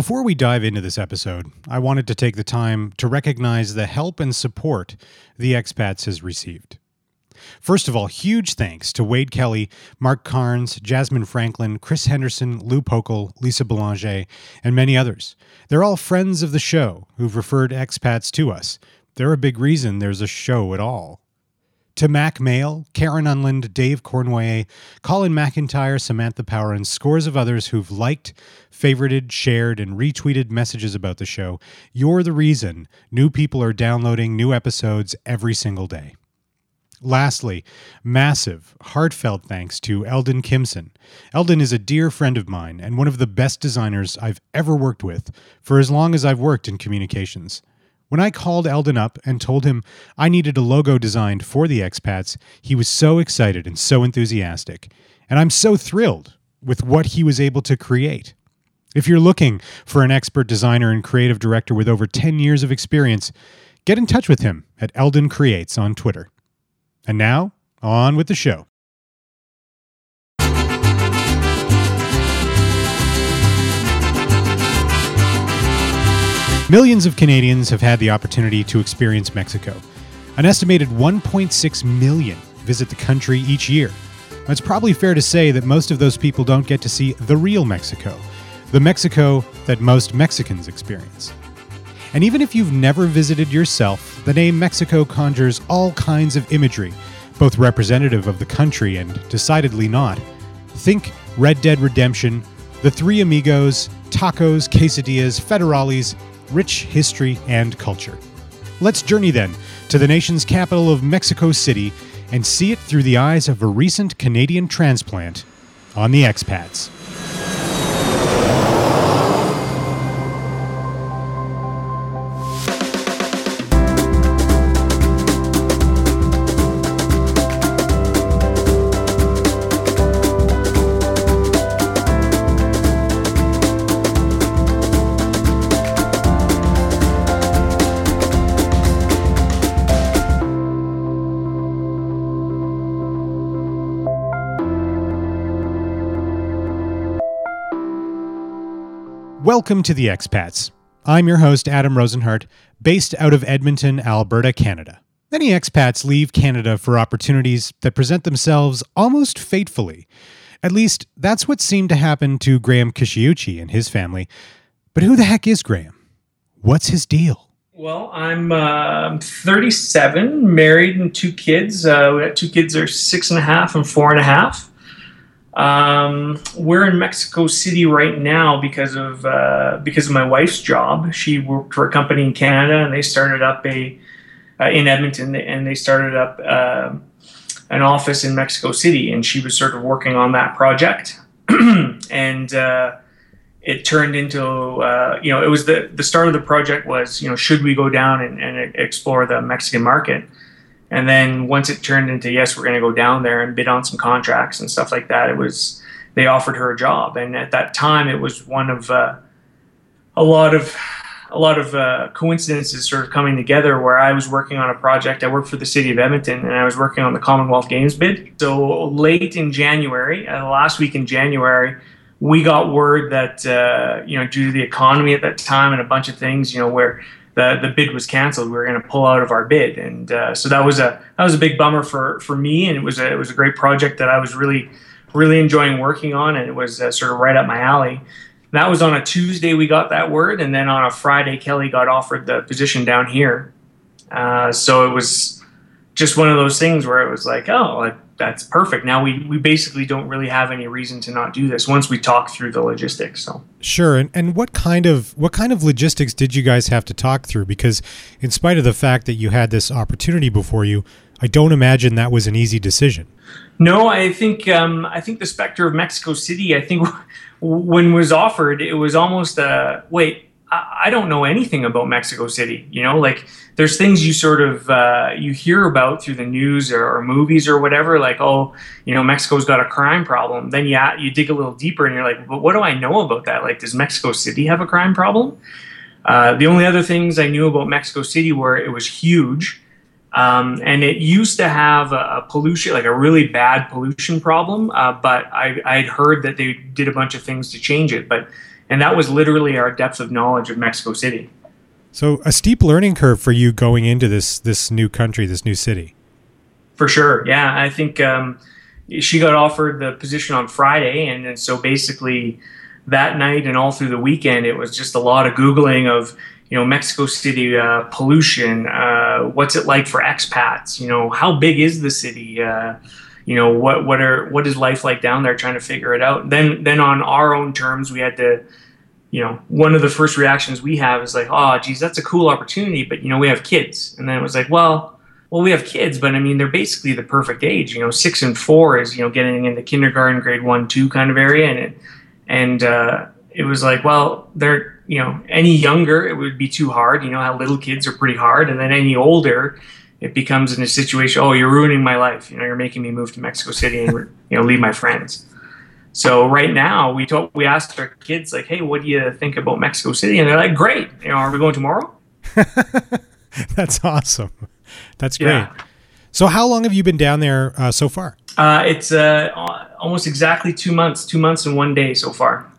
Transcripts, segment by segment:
Before we dive into this episode, I wanted to take the time to recognize the help and support the expats has received. First of all, huge thanks to Wade Kelly, Mark Carnes, Jasmine Franklin, Chris Henderson, Lou Pokel, Lisa Belanger, and many others. They're all friends of the show who've referred expats to us. They're a big reason there's a show at all. To Mack Male, Karen Unland, Dave Cournoyer, Colin McIntyre, Samantha Power, and scores of others who've liked, favorited, shared, and retweeted messages about the show, you're the reason new people are downloading new episodes every single day. Lastly, massive, heartfelt thanks to Eldon Kimson. Eldon is a dear friend of mine and one of the best designers I've ever worked with for as long as I've worked in communications. When I called Eldon up and told him I needed a logo designed for the expats, he was so excited and so enthusiastic. And I'm so thrilled with what he was able to create. If you're looking for an expert designer and creative director with over 10 years of experience, get in touch with him at Eldon Creates on Twitter. And now, on with the show. Millions of Canadians have had the opportunity to experience Mexico. An estimated 1.6 million visit the country each year. It's probably fair to say that most of those people don't get to see the real Mexico, the Mexico that most Mexicans experience. And even if you've never visited yourself, the name Mexico conjures all kinds of imagery, both representative of the country and decidedly not. Think Red Dead Redemption, The Three Amigos, tacos, quesadillas, federales, rich history and culture. Let's journey then to the nation's capital of Mexico City and see it through the eyes of a recent Canadian transplant on the expats. Welcome to the Expats. I'm your host, Adam Rozenhart, based out of Edmonton, Alberta, Canada. Many expats leave Canada for opportunities that present themselves almost fatefully. At least, that's what seemed to happen to Graham Kishiuchi and his family. But who the heck is Graham? What's his deal? Well, I'm uh, 37, married, and two kids. Uh, two kids are six and a half and four and a half. Um, we're in Mexico City right now because of uh, because of my wife's job. She worked for a company in Canada, and they started up a uh, in Edmonton, and they started up uh, an office in Mexico City, and she was sort of working on that project, and uh, it turned into uh, you know it was the the start of the project was you know should we go down and, and explore the Mexican market and then once it turned into yes, we're going to go down there and bid on some contracts and stuff like that, it was they offered her a job, and at that time it was one of uh, a lot of a lot of uh, coincidences sort of coming together where I was working on a project. I worked for the city of Edmonton and I was working on the Commonwealth Games bid. So late in January, uh, last week in January, we got word that, uh, you know, due to the economy at that time and a bunch of things, you know, where the the bid was canceled. We were going to pull out of our bid, and uh, so that was a that was a big bummer for for me. And it was a it was a great project that I was really really enjoying working on, and it was uh, sort of right up my alley. That was on a Tuesday we got that word, and then on a Friday Kelly got offered the position down here. Uh, so it was just one of those things where it was like, oh, that's perfect. Now we, we basically don't really have any reason to not do this once we talk through the logistics. So sure. And, and what kind of what kind of logistics did you guys have to talk through? Because in spite of the fact that you had this opportunity before you, I don't imagine that was an easy decision. No, I think um, I think the specter of Mexico City. I think when was offered, it was almost a wait. I don't know anything about Mexico City. You know, like there's things you sort of uh, you hear about through the news or, or, movies or whatever. Like, oh, you know, Mexico's got a crime problem. Then you you dig a little deeper and you're like, but what do I know about that? Like, does Mexico City have a crime problem? Uh, the only other things I knew about Mexico City were it was huge. Um, and it used to have a, a, pollution, like a really bad pollution problem. Uh, but I, I'd heard that they did a bunch of things to change it. But and that was literally our depth of knowledge of Mexico City. So a steep learning curve for you going into this this new country, this new city. For sure, yeah. I think um, she got offered the position on Friday, and, and so basically that night and all through the weekend, it was just a lot of googling of you know Mexico City uh, pollution. Uh, what's it like for expats? You know, how big is the city? Uh, you know, what what are what is life like down there? Trying to figure it out. Then then on our own terms, we had to you know, one of the first reactions we have is like, oh, geez, that's a cool opportunity, but you know, we have kids. And then it was like, well, well, we have kids, but I mean, they're basically the perfect age. You know, six and four is you know getting into kindergarten, grade one, two kind of area, and it, and uh, it was like, well, they're you know, any younger it would be too hard. You know how little kids are pretty hard, and then any older, it becomes in a situation, oh, you're ruining my life. You know, you're making me move to Mexico City and you know leave my friends. So right now, we told we asked our kids like, "Hey, what do you think about Mexico City?" And they're like, "Great. You know, are we going tomorrow?" That's awesome. That's great. Yeah. So, how long have you been down there uh, so far? Uh, it's uh, almost exactly two months. Two months and one day so far.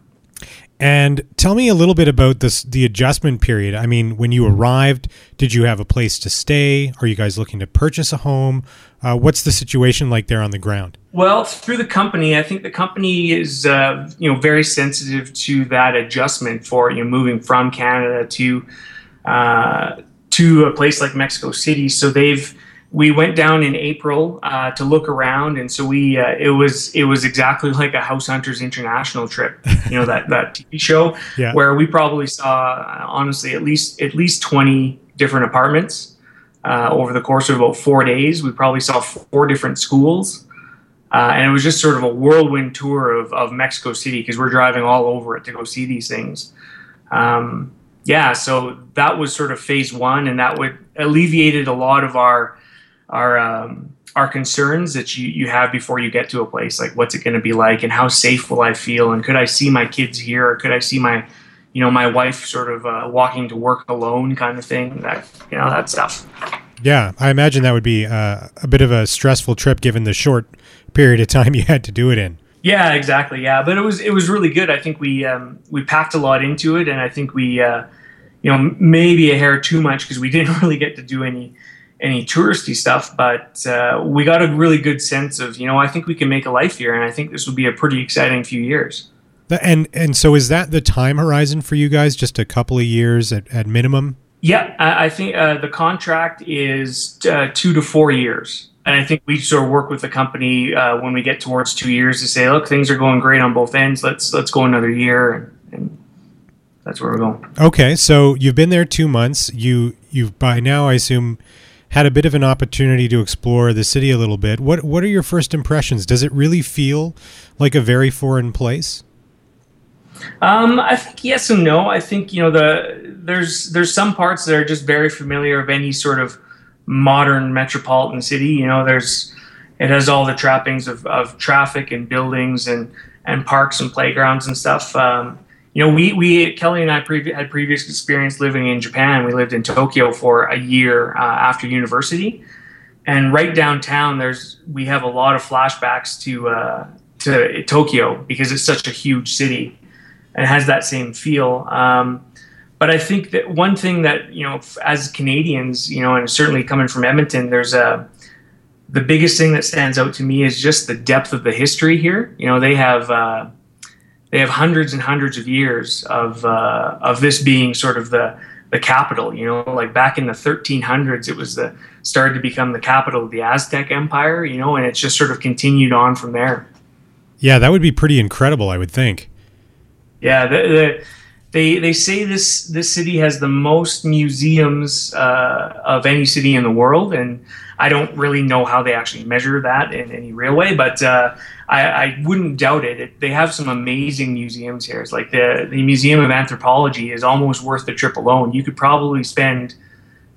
And tell me a little bit about this the adjustment period. I mean, when you arrived, did you have a place to stay? Are you guys looking to purchase a home? Uh, what's the situation like there on the ground? Well, through the company, I think the company is uh, you know very sensitive to that adjustment for you know moving from Canada to uh, to a place like Mexico City. So they've we went down in April uh, to look around, and so we uh, it was it was exactly like a House Hunters International trip, you know that that TV show yeah. where we probably saw uh, honestly at least at least twenty different apartments uh, over the course of about four days. We probably saw four different schools, uh, and it was just sort of a whirlwind tour of of Mexico City because we're driving all over it to go see these things. Um, yeah, so that was sort of phase one, and that would alleviated a lot of our our um, our concerns that you you have before you get to a place like what's it going to be like and how safe will I feel and could I see my kids here or could I see my you know my wife sort of uh, walking to work alone kind of thing that you know that stuff. Yeah, I imagine that would be uh, a bit of a stressful trip given the short period of time you had to do it in. Yeah, exactly. Yeah, but it was it was really good. I think we um, we packed a lot into it, and I think we uh, you know maybe a hair too much because we didn't really get to do any any touristy stuff, but uh, we got a really good sense of, you know, I think we can make a life here, and I think this will be a pretty exciting few years. And and so is that the time horizon for you guys? Just a couple of years at, at minimum? Yeah, I, I think uh, the contract is uh, two to four years. And I think we sort of work with the company uh, when we get towards two years to say, look, things are going great on both ends. Let's let's go another year, and, and that's where we're going. Okay, so you've been there two months. You you by now, I assume, had a bit of an opportunity to explore the city a little bit. What what are your first impressions? Does it really feel like a very foreign place? Um, I think yes and no. I think you know the there's there's some parts that are just very familiar of any sort of modern metropolitan city. You know, there's it has all the trappings of, of traffic and buildings and and parks and playgrounds and stuff. Um, you know, we, we Kelly and I previ- had previous experience living in Japan. We lived in Tokyo for a year uh, after university, and right downtown, there's we have a lot of flashbacks to uh, to Tokyo because it's such a huge city and has that same feel. Um, but I think that one thing that you know, as Canadians, you know, and certainly coming from Edmonton, there's a the biggest thing that stands out to me is just the depth of the history here. You know, they have. Uh, they have hundreds and hundreds of years of uh, of this being sort of the the capital. You know, like back in the 1300s, it was the started to become the capital of the Aztec Empire. You know, and it's just sort of continued on from there. Yeah, that would be pretty incredible. I would think. Yeah, the, the, they they say this this city has the most museums uh, of any city in the world, and I don't really know how they actually measure that in any real way, but uh, I, I, wouldn't doubt it. it. They have some amazing museums here. It's like the the Museum of Anthropology is almost worth the trip alone. You could probably spend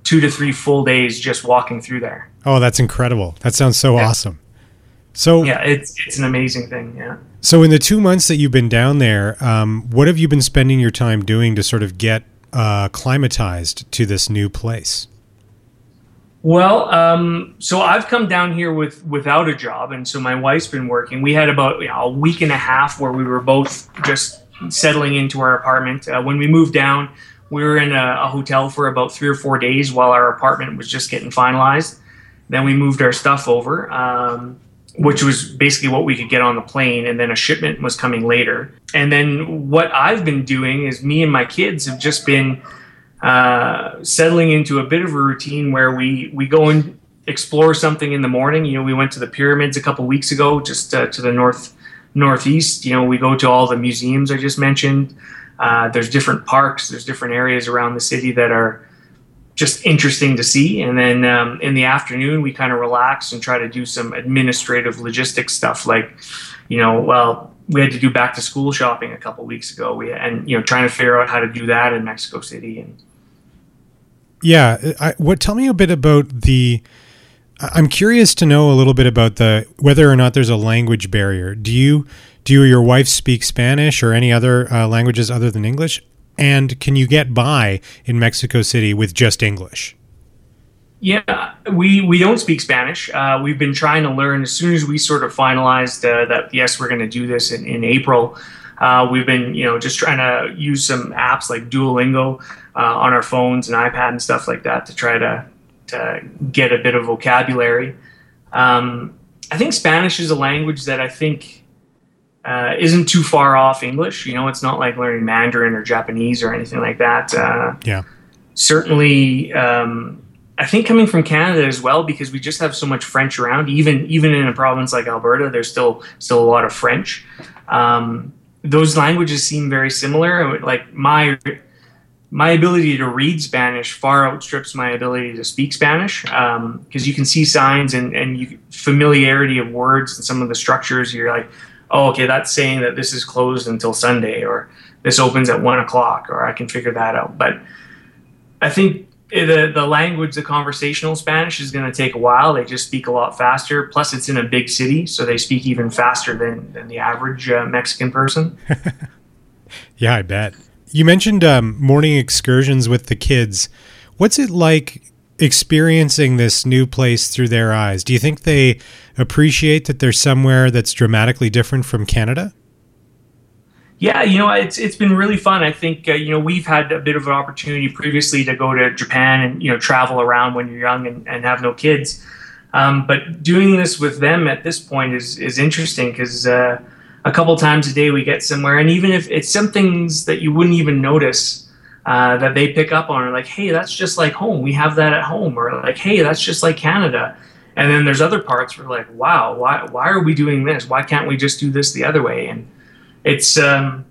two to three full days just walking through there. Oh, that's incredible! That sounds so yeah. awesome. So yeah, it's it's an amazing thing. Yeah. So in the two months that you've been down there, um, what have you been spending your time doing to sort of get uh, climatized to this new place? Well, um, so I've come down here with without a job, and so my wife's been working. We had about you know, a week and a half where we were both just settling into our apartment. Uh, when we moved down, we were in a, a, hotel for about three or four days while our apartment was just getting finalized. Then we moved our stuff over, um, which was basically what we could get on the plane, and then a shipment was coming later. And then what I've been doing is me and my kids have just been uh, settling into a bit of a routine where we we go and explore something in the morning. You know, we went to the pyramids a couple weeks ago, just uh, to the north northeast. You know, we go to all the museums I just mentioned. Uh, there's different parks. There's different areas around the city that are just interesting to see. And then um, in the afternoon, we kind of relax and try to do some administrative logistics stuff, like, you know, well, we had to do back to school shopping a couple weeks ago. We and you know trying to figure out how to do that in Mexico City and. Yeah, I, what? Tell me a bit about the I'm curious to know a little bit about the whether or not there's a language barrier. Do you do your wife speak Spanish or any other uh, languages other than English? And can you get by in Mexico City with just English? Yeah, we, we don't speak Spanish. Uh, we've been trying to learn as soon as we sort of finalized uh, that, yes, we're going to do this in, in April. Uh, we've been, you know, just trying to use some apps like Duolingo uh, on our phones and iPad and stuff like that to try to to get a bit of vocabulary. Um, I think Spanish is a language that I think uh, isn't too far off English. You know, it's not like learning Mandarin or Japanese or anything like that. Uh, yeah. Certainly, um, I think coming from Canada as well, because we just have so much French around. Even even in a province like Alberta, there's still still a lot of French. Um, those languages seem very similar. Like my my ability to read Spanish far outstrips my ability to speak Spanish because um, you can see signs and, and you, familiarity of words and some of the structures. You're like, oh, okay, that's saying that this is closed until Sunday or this opens at one o'clock or I can figure that out. But I think the, the language, the conversational Spanish is going to take a while. They just speak a lot faster. Plus, it's in a big city, so they speak even faster than, than the average uh, Mexican person. yeah, I bet. You mentioned um, morning excursions with the kids. What's it like experiencing this new place through their eyes? Do you think they appreciate that there's somewhere that's dramatically different from Canada? Yeah, you know, it's it's been really fun. I think uh, you know we've had a bit of an opportunity previously to go to Japan and you know travel around when you're young and, and have no kids. Um, but doing this with them at this point is is interesting because uh, a couple times a day we get somewhere and even if it's some things that you wouldn't even notice uh, that they pick up on are like hey that's just like home. We have that at home. Or like hey that's just like canada. And then there's other parts where like wow why, why are we doing this? Why can't we just do this the other way? And it's um,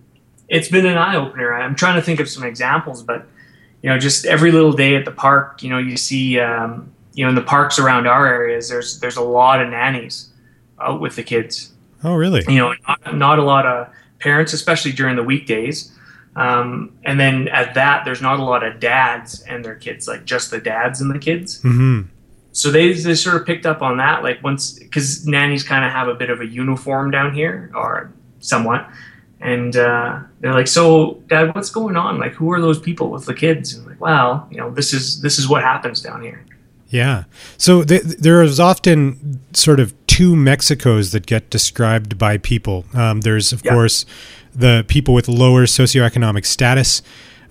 it's been an eye-opener i'm trying to think of some examples but you know just every little day at the park you know you see um, you know in the parks around our areas there's there's a lot of nannies out with the kids. Oh, really? You know, not, not a lot of parents, especially during the weekdays. Um, and then at that, there's not a lot of dads and their kids, like just the dads and the kids. Mm-hmm. So they, they sort of picked up on that, like once, because nannies kind of have a bit of a uniform down here, or somewhat. And uh, they're like, "So, Dad, what's going on? Like, who are those people with the kids?" And I'm like, "Well, you know, this is this is what happens down here." Yeah. So th- there is often sort of two Mexicos that get described by people. Um, there's, of yeah. course, the people with lower socioeconomic status.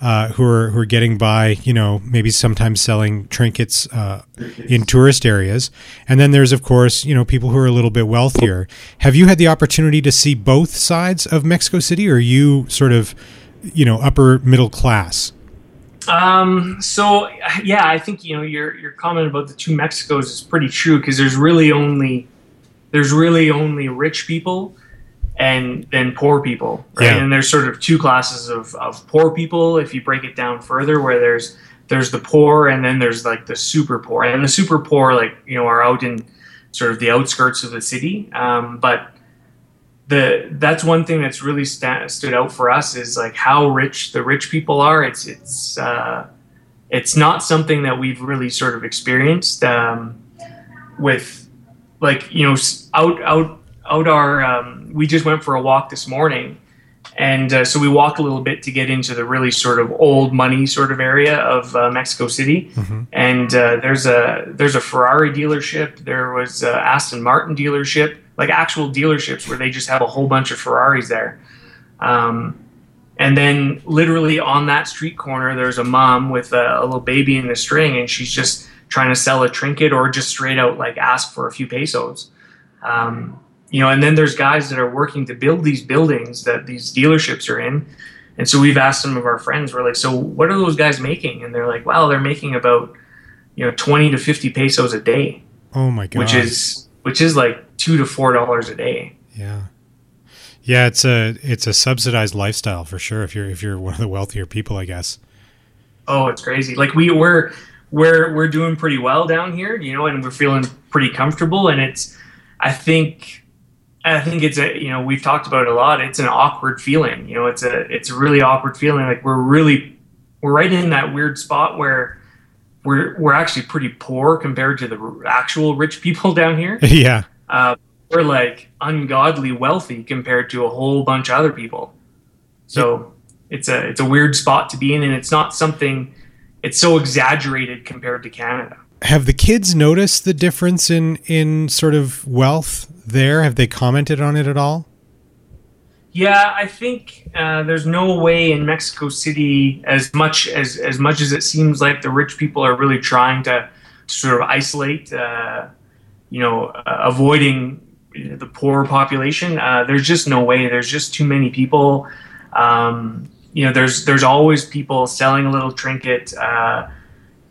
Uh, who are who are getting by, you know, maybe sometimes selling trinkets uh, in tourist areas, and then there's of course, you know, people who are a little bit wealthier. Have you had the opportunity to see both sides of Mexico City, or are you sort of, you know, upper middle class? Um, so yeah, I think you know your your comment about the two Mexicos is pretty true because there's really only there's really only rich people and then poor people, right? Yeah. And there's sort of two classes of, of poor people if you break it down further, where there's there's the poor and then there's like the super poor, and the super poor like you know are out in sort of the outskirts of the city, um, but the that's one thing that's really sta- stood out for us is like how rich the rich people are. It's it's uh, it's not something that we've really sort of experienced um, with like you know out out out our um, we just went for a walk this morning and uh, so we walked a little bit to get into the really sort of old money sort of area of uh, Mexico City. Mm-hmm. And uh, there's a there's a Ferrari dealership. There was a Aston Martin dealership like actual dealerships where they just have a whole bunch of Ferraris there. Um, And then literally on that street corner, there's a mom with a, a little baby in a string, and she's just trying to sell a trinket or just straight out like ask for a few pesos. Um, you know, and then there's guys that are working to build these buildings that these dealerships are in. And so we've asked some of our friends, we're like, so what are those guys making? And they're like, well, they're making about, you know, 20 to 50 pesos a day. Oh my God. Which is, which is like two to four dollars a day. Yeah. Yeah, it's a it's a subsidized lifestyle for sure. If you're if you're one of the wealthier people, I guess. Oh, it's crazy. Like we we're we're we're doing pretty well down here, you know, and we're feeling pretty comfortable. And it's, I think, I think it's a you know we've talked about it a lot. It's an awkward feeling, you know. It's a it's a really awkward feeling. Like we're really we're right in that weird spot where we're we're actually pretty poor compared to the actual rich people down here. yeah. Uh, we're like ungodly wealthy compared to a whole bunch of other people. So it's a it's a weird spot to be in, and it's not something. It's so exaggerated compared to Canada. Have the kids noticed the difference in in sort of wealth there? Have they commented on it at all? Yeah, I think uh, there's no way in Mexico City, as much as as much as it seems like the rich people are really trying to, to sort of isolate, uh, you know, uh, avoiding the poor population. Uh, there's just no way. There's just too many people. Um, you know, there's there's always people selling a little trinket.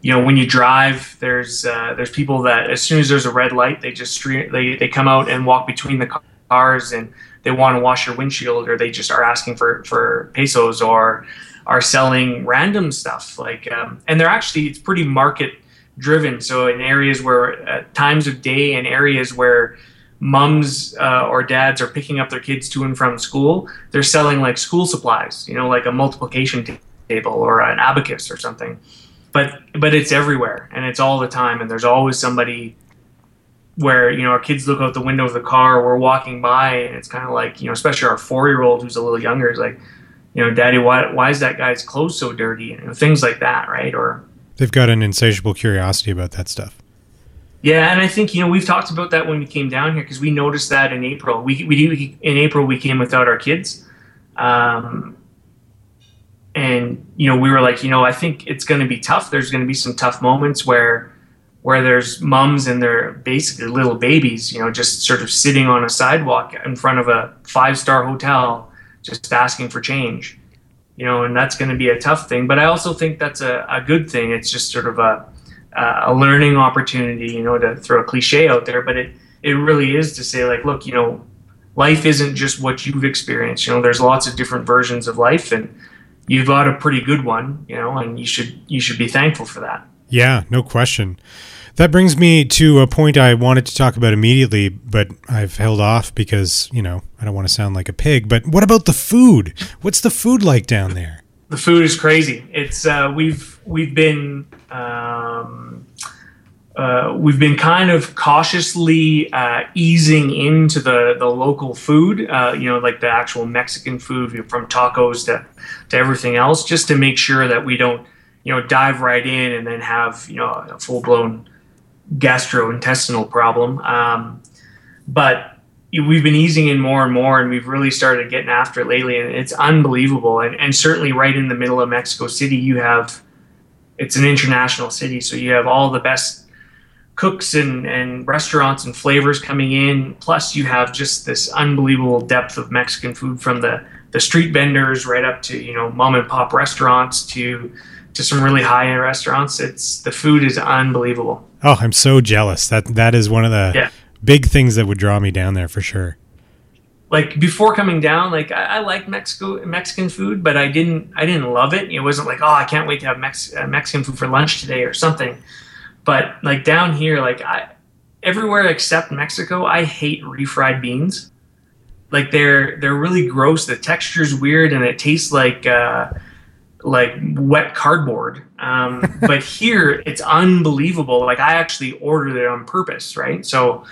You know, when you drive, there's uh, there's people that as soon as there's a red light, they just they they come out and walk between the cars and they want to wash your windshield or they just are asking for for pesos or are selling random stuff like um, and they're actually it's pretty market driven. So in areas where at times of day and areas where mums uh, or dads are picking up their kids to and from school, they're selling like school supplies, you know, like a multiplication table or an abacus or something. But but it's everywhere and it's all the time, and there's always somebody where you know our kids look out the window of the car, we're walking by, and it's kind of like you know, especially our four year old who's a little younger is like, you know, Daddy, why why is that guy's clothes so dirty? And things like that, right? Or they've got an insatiable curiosity about that stuff. Yeah, and I think you know we've talked about that when we came down here because we noticed that in April. We we in April we came without our kids, um, and you know we were like, you know, I think it's going to be tough. There's going to be some tough moments where where there's mums and their basically little babies, you know, just sort of sitting on a sidewalk in front of a five star hotel, just asking for change, you know, and that's going to be a tough thing. But I also think that's a, a good thing. It's just sort of a a learning opportunity, you know, to throw a cliche out there, but it, it really is to say like, look, you know, life isn't just what you've experienced. You know, there's lots of different versions of life and you've got a pretty good one, you know, and you should, you should be thankful for that. Yeah, no question. That brings me to a point I wanted to talk about immediately, but I've held off because, you know, I don't want to sound like a pig. But what about the food? What's the food like down there? The food is crazy. It's uh, we've we've been um, uh, we've been kind of cautiously uh, easing into the, the local food, uh, you know, like the actual Mexican food from tacos to, to everything else, just to make sure that we don't, you know, dive right in and then have, you know, a full blown gastrointestinal problem. Um, but we've been easing in more and more, and we've really started getting after it lately, and it's unbelievable. And, and certainly, right in the middle of Mexico City, you have it's an international city, so you have all the best cooks and, and restaurants and flavors coming in. Plus, you have just this unbelievable depth of Mexican food from the, the street vendors right up to you know mom and pop restaurants to to some really high end restaurants. It's the food is unbelievable. Oh, I'm so jealous. That that is one of the yeah. big things that would draw me down there for sure like before coming down, like I, I like Mexico Mexican food, but I didn't I didn't love it. It wasn't like oh I can't wait to have Mex- uh, Mexican food for lunch today or something. But like down here, like I everywhere except Mexico, I hate refried beans. Like they're they're really gross. The texture's weird and it tastes like uh, like wet cardboard. Um, but here it's unbelievable. Like I actually ordered it on purpose, right? So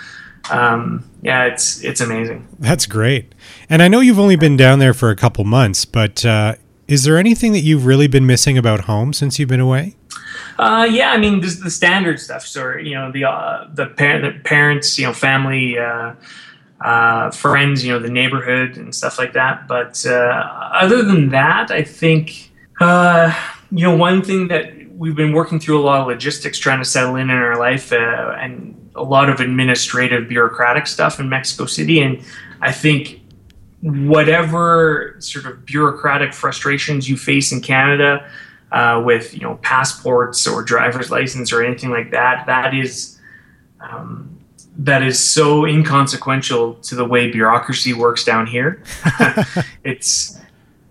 um, yeah, it's it's amazing. That's great. And I know you've only been down there for a couple months, but uh, is there anything that you've really been missing about home since you've been away? Uh, yeah, I mean, the standard stuff. So you know, the uh, the, par- the parents, you know, family. Uh, uh, friends, you know, the neighborhood and stuff like that. But uh, other than that, I think, uh, you know, one thing that we've been working through a lot of logistics trying to settle in in our life and a lot of administrative bureaucratic stuff in Mexico City. And I think whatever sort of bureaucratic frustrations you face in Canada uh, with, you know, passports or driver's license or anything like that, that is. Um, that is so inconsequential to the way bureaucracy works down here. it's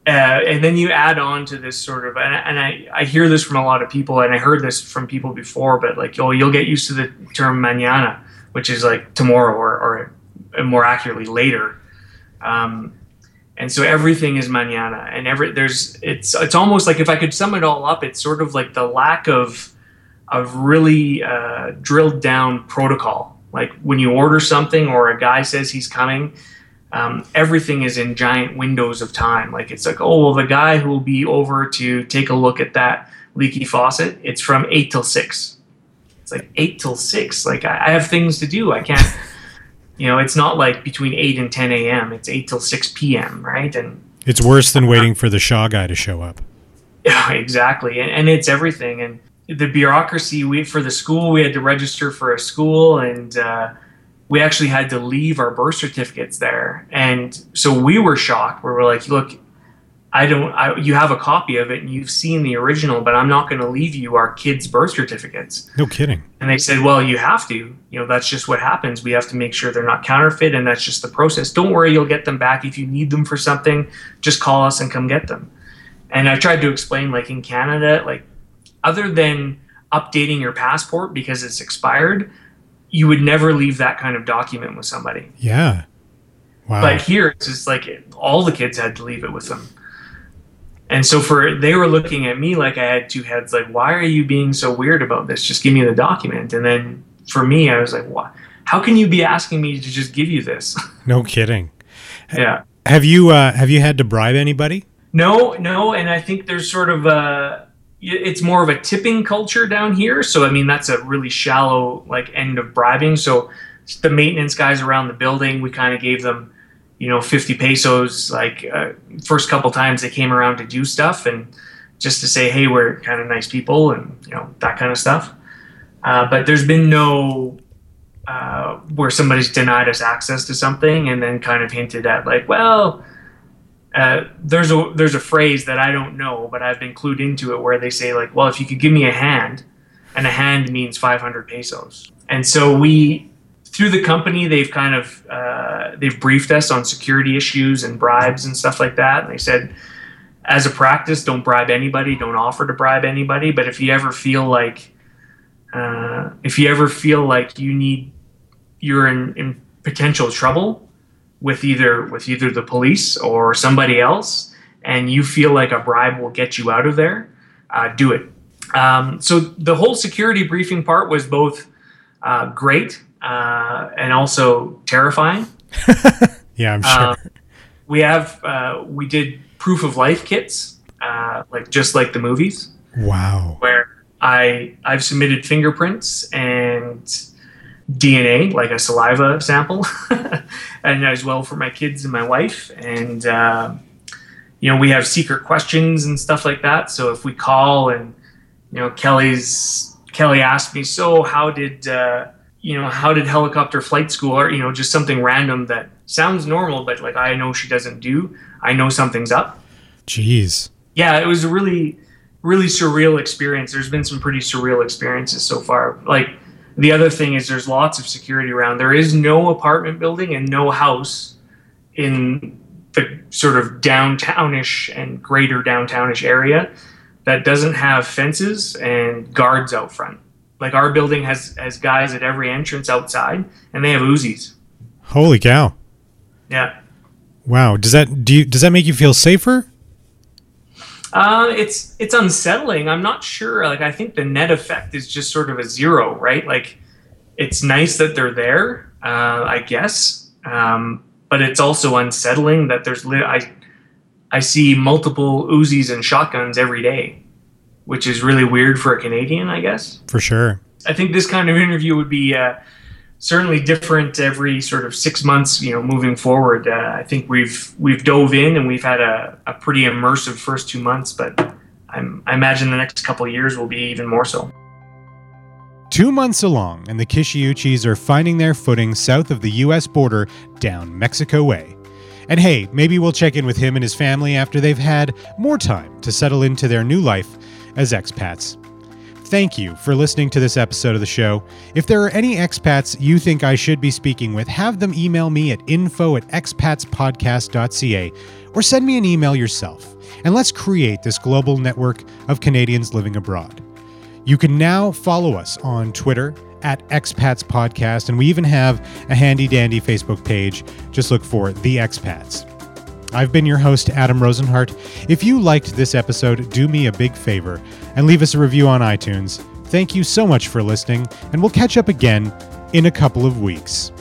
uh, and then you add on to this sort of and, and, I, I hear this from a lot of people and I heard this from people before, but like oh you'll get used to the term mañana, which is like tomorrow or, or more accurately later. Um, and so everything is mañana and every there's it's it's almost like if I could sum it all up, it's sort of like the lack of of really uh, drilled down protocol like when you order something or a guy says he's coming, um, everything is in giant windows of time. Like it's like, oh, well, the guy who will be over to take a look at that leaky faucet, it's from eight till six. It's like eight till six. Like I, I have things to do. I can't, you know, it's not like between eight and 10 a.m. It's eight till 6 p.m. Right. And it's worse than waiting for the Shaw guy to show up. Yeah, exactly. And, and it's everything. And, the bureaucracy we for the school we had to register for a school and uh, we actually had to leave our birth certificates there and so we were shocked we were like look i don't I, you have a copy of it and you've seen the original but i'm not going to leave you our kids birth certificates no kidding and they said well you have to you know that's just what happens we have to make sure they're not counterfeit and that's just the process don't worry you'll get them back if you need them for something just call us and come get them and i tried to explain like in canada like other than updating your passport because it's expired, you would never leave that kind of document with somebody. Yeah. Wow. But here it's just like all the kids had to leave it with them. And so for they were looking at me like I had two heads like why are you being so weird about this? Just give me the document. And then for me I was like what how can you be asking me to just give you this? No kidding. yeah. Have you uh, have you had to bribe anybody? No, no, and I think there's sort of a it's more of a tipping culture down here. So I mean that's a really shallow like end of bribing. So the maintenance guys around the building, we kind of gave them, you know, 50 pesos. Like uh, first couple times they came around to do stuff and just to say, hey, we're kind of nice people and you know that kind of stuff. Uh, but there's been no uh, where somebody's denied us access to something and then kind of hinted at like, well, uh, there's a there's a phrase that I don't know, but I've been clued into it where they say like, well, if you could give me a hand, and a hand means 500 pesos, and so we through the company they've kind of uh, they've briefed us on security issues and bribes and stuff like that, and they said. As a practice, don't bribe anybody. Don't offer to bribe anybody. But if you ever feel like, uh, if you ever feel like you need, you're in, in potential trouble, with either with either the police or somebody else, and you feel like a bribe will get you out of there, uh, do it. Um, so the whole security briefing part was both uh, great uh, and also terrifying. yeah, I'm sure. Um, we have uh, we did proof of life kits, uh, like just like the movies. Wow. Where I I've submitted fingerprints and DNA, like a saliva sample, and as well for my kids and my wife. And uh, you know, we have secret questions and stuff like that. So if we call and you know, Kelly's Kelly asked me, so how did uh, you know how did helicopter flight school or you know just something random that sounds normal, but like I know she doesn't do. I know something's up. Jeez. Yeah, it was a really really surreal experience. There's been some pretty surreal experiences so far. Like the other thing is there's lots of security around. There is no apartment building and no house in the sort of downtownish and greater downtownish area that doesn't have fences and guards out front. Like our building has has guys at every entrance outside, and they have Uzis. Holy cow! Yeah. Wow. Does that do you does that make you feel safer? Uh, it's it's unsettling. I'm not sure. Like I think the net effect is just sort of a zero, right? Like it's nice that they're there, uh, I guess, um, but it's also unsettling that there's li- I I see multiple Uzis and shotguns every day, which is really weird for a Canadian, I guess. For sure. I think this kind of interview would be uh, certainly different every sort of six months. You know, moving forward, uh, I think we've we've dove in and we've had a, a pretty immersive first two months, but I'm, I imagine the next couple of years will be even more so. Two months along, and the Kishiuchis are finding their footing south of the U.S. border down Mexico Way. And hey, maybe we'll check in with him and his family after they've had more time to settle into their new life as expats. Thank you for listening to this episode of the show. If there are any expats you think I should be speaking with, have them email me at info at expatspodcast.ca or send me an email yourself. And let's create this global network of Canadians living abroad. You can now follow us on Twitter at Expats Podcast, and we even have a handy dandy Facebook page. Just look for The Expats. I've been your host, Adam Rozenhart. If you liked this episode, do me a big favor and leave us a review on iTunes. Thank you so much for listening, and we'll catch up again in a couple of weeks.